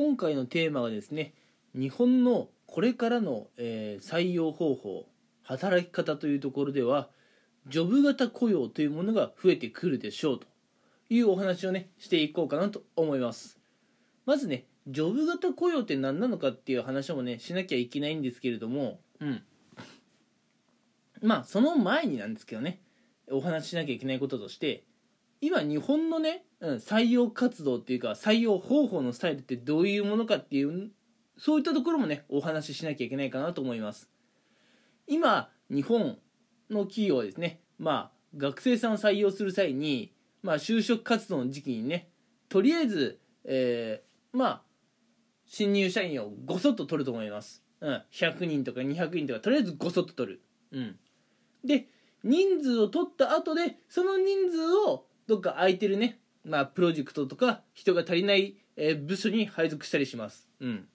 今回のテーマがですね日本のこれからの、えー採用方法働き方というところではジョブ型雇用というものが増えてくるでしょうというお話をねしていこうかなと思います。まずねジョブ型雇用って何なのかっていう話もねしなきゃいけないんですけれどもうん。まあその前になんですけどねお話ししなきゃいけないこととして今日本のね、うん、採用活動っていうか採用方法のスタイルってどういうものかっていうそういったところもねお話ししなきゃいけないかなと思います。今日本の企業はですねまあ学生さんを採用する際にまあ就職活動の時期にねとりあえず、えーまあ新入社員をごそっと取ると思います、うん、100人とか200人とかとりあえずごそっと取る、うん、で人数を取った後でその人数をどっか空いてるね。まあプロジェクトとか人が足りない、え部署に配属したりします。うん。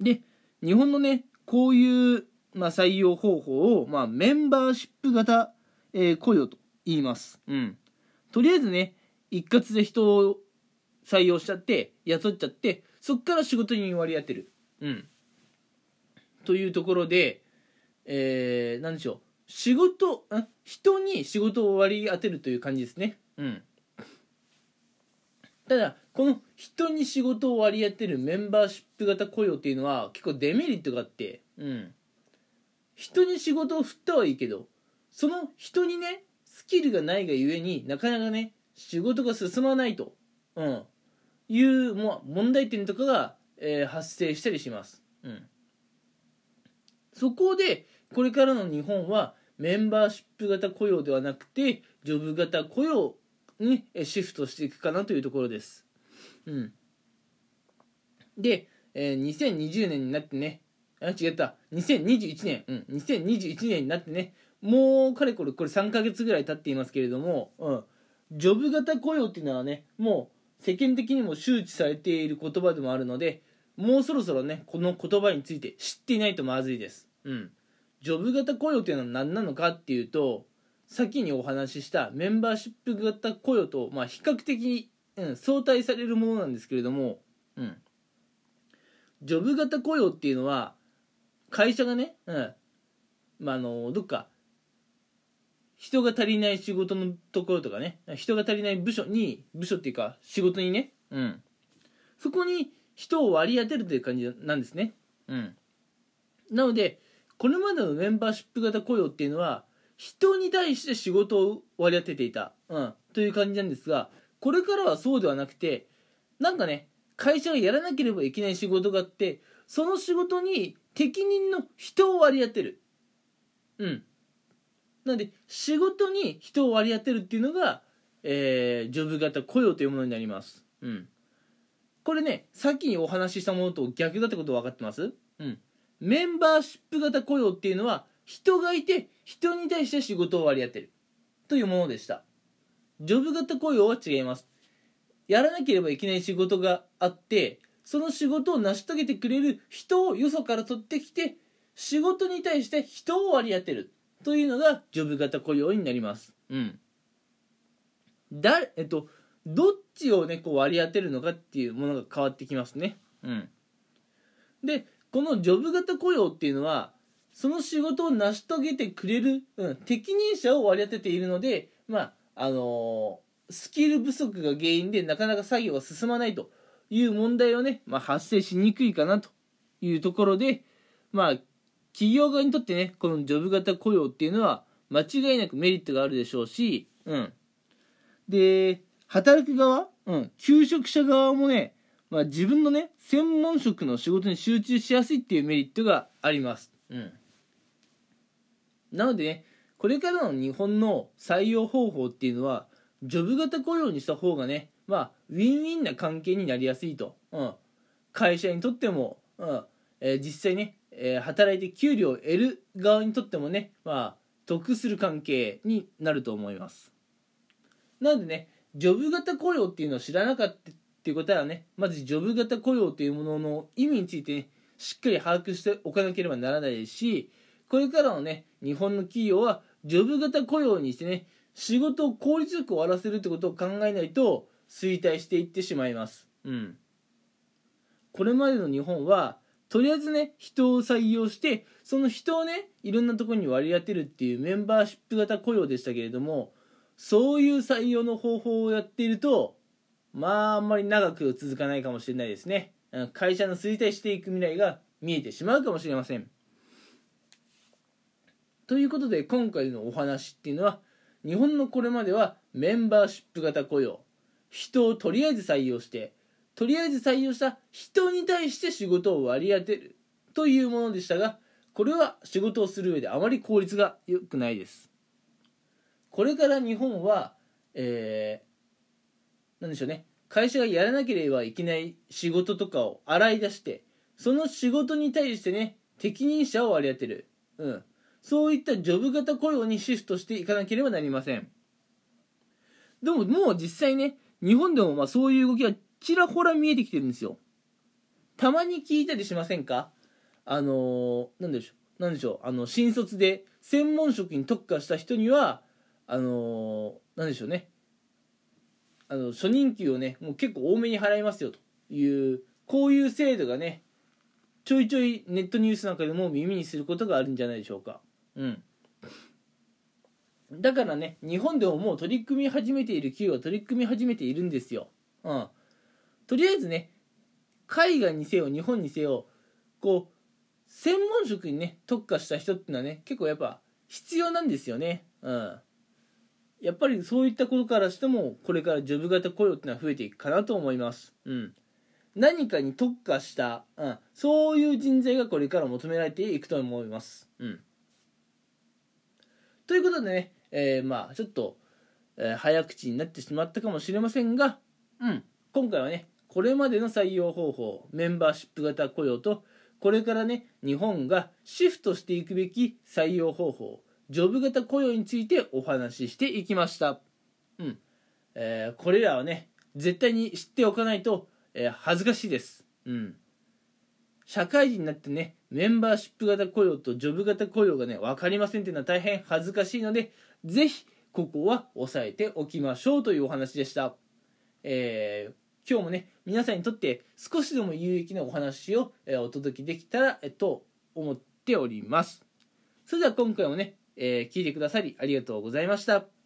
で日本のねこういう、まあ、採用方法を、まあ、メンバーシップ型、えー雇用と言います。うん。とりあえずね一括で人を採用しちゃって雇っちゃってそっから仕事に割り当てる。うん。というところでえー、なんでしょう。仕事ん？人に仕事を割り当てるという感じですね。うん。ただこの人に仕事を割り当てるメンバーシップ型雇用っていうのは結構デメリットがあってうん。人に仕事を振ったはいいけどその人にねスキルがないがゆえになかなかね仕事が進まないと、うん、いうもう問題点とかが、えー発生したりします、うん、そこでこれからの日本はメンバーシップ型雇用ではなくてジョブ型雇用にシフトしていくかなというところです、うん、で、えー2020年になってねあ違った。2021年。うん。2021年になってねもうかれこれこれ3ヶ月ぐらい経っていますけれども、うん、ジョブ型雇用っていうのはねもう世間的にも周知されている言葉でもあるのでもうそろそろねこの言葉について知っていないとまずいです。うん。ジョブ型雇用っていうのは何なのかっていうと先にお話ししたメンバーシップ型雇用と、まあ、比較的、うん、相対されるものなんですけれども、うん、ジョブ型雇用っていうのは会社がね、うん。まあ、あのどっか人が足りない仕事のところとかね人が足りない部署に部署っていうか仕事にね、うん、そこに人を割り当てるという感じなんですね、うん、なのでこれまでのメンバーシップ型雇用っていうのは人に対して仕事を割り当てていた、うん、という感じなんですがこれからはそうではなくてなんかね会社がやらなければいけない仕事があってその仕事に適任の人を割り当てる。うん。なので仕事に人を割り当てるっていうのが、えージョブ型雇用というものになります。うん。これねさっきにお話ししたものと逆だってこと分かってます？うん。メンバーシップ型雇用っていうのは人がいて人に対して仕事を割り当てる。というものでした。ジョブ型雇用は違います。やらなければいけない仕事があってその仕事を成し遂げてくれる人をよそから取ってきて仕事に対して人を割り当てる。というのがジョブ型雇用になります。うん。だえっとどっちをねこう割り当てるのかっていうものが変わってきますね。うん。でこのジョブ型雇用っていうのはその仕事を成し遂げてくれる、うん、適任者を割り当てているのでまああのースキル不足が原因でなかなか作業が進まないという問題をね、まあ、発生しにくいかなというところでまあ企業側にとってねこのジョブ型雇用っていうのは間違いなくメリットがあるでしょうし、うん、で働く側、うん、求職者側もね、まあ、自分のね専門職の仕事に集中しやすいっていうメリットがあります、うん、なのでねこれからの日本の採用方法っていうのはジョブ型雇用にした方がねまあウィンウィンな関係になりやすいと、うん、会社にとっても、うん。えー実際ね、えー働いて給料を得る側にとってもねまあ得する関係になると思います。なのでねジョブ型雇用っていうのを知らなかったっていうことはね。まずジョブ型雇用というものの意味についてねしっかり把握しておかなければならないですしこれからのね日本の企業はジョブ型雇用にしてね仕事を効率よく終わらせるってことを考えないと衰退していってしまいます。うん。これまでの日本はとりあえずね人を採用してその人をねいろんなところに割り当てるっていうメンバーシップ型雇用でしたけれどもそういう採用の方法をやっているとまああんまり長く続かないかもしれないですね。会社の衰退していく未来が見えてしまうかもしれません。ということで今回のお話っていうのは日本のこれまではメンバーシップ型雇用。人をとりあえず採用してとりあえず採用した人に対して仕事を割り当てる。というものでしたがこれは仕事をする上であまり効率が良くないです。これから日本はえー、なんでしょうね。会社がやらなければいけない仕事とかを洗い出してその仕事に対してね適任者を割り当てる、うん、そういったジョブ型雇用にシフトしていかなければなりません。でももう実際ね日本でもまあそういう動きはちらほら見えてきてるんですよ。たまに聞いたりしませんか？あのー、なんでしょうなんでしょうあの新卒で専門職に特化した人にはあのー、なんでしょうね。あの初任給をねもう結構多めに払いますよというこういう制度がねちょいちょいネットニュースなんかでも耳にすることがあるんじゃないでしょうか。うん。だからね日本でももう取り組み始めている企業は取り組み始めているんですよ。うん。とりあえずね海外にせよ日本にせよこう専門職にね特化した人っていうのはね結構やっぱ必要なんですよね。うん。やっぱりそういったことからしてもこれからジョブ型雇用っていうのは増えていくかなと思います。うん。何かに特化した、うん、そういう人材がこれから求められていくと思います。うん。ということでね、えー、まあちょっと、えー、早口になってしまったかもしれませんがうん。今回はねこれまでの採用方法メンバーシップ型雇用とこれからね日本がシフトしていくべき採用方法ジョブ型雇用についてお話ししていきました。うん。えー、これらはね絶対に知っておかないと、えー、恥ずかしいです。うん。社会人になってねメンバーシップ型雇用とジョブ型雇用がね分かりませんっていうのは大変恥ずかしいのでぜひここは押さえておきましょうというお話でした。えー今日もね皆さんにとって少しでも有益なお話を、えお届けできたら、えと思っております。それでは今回もね、えー、聞いてくださりありがとうございました。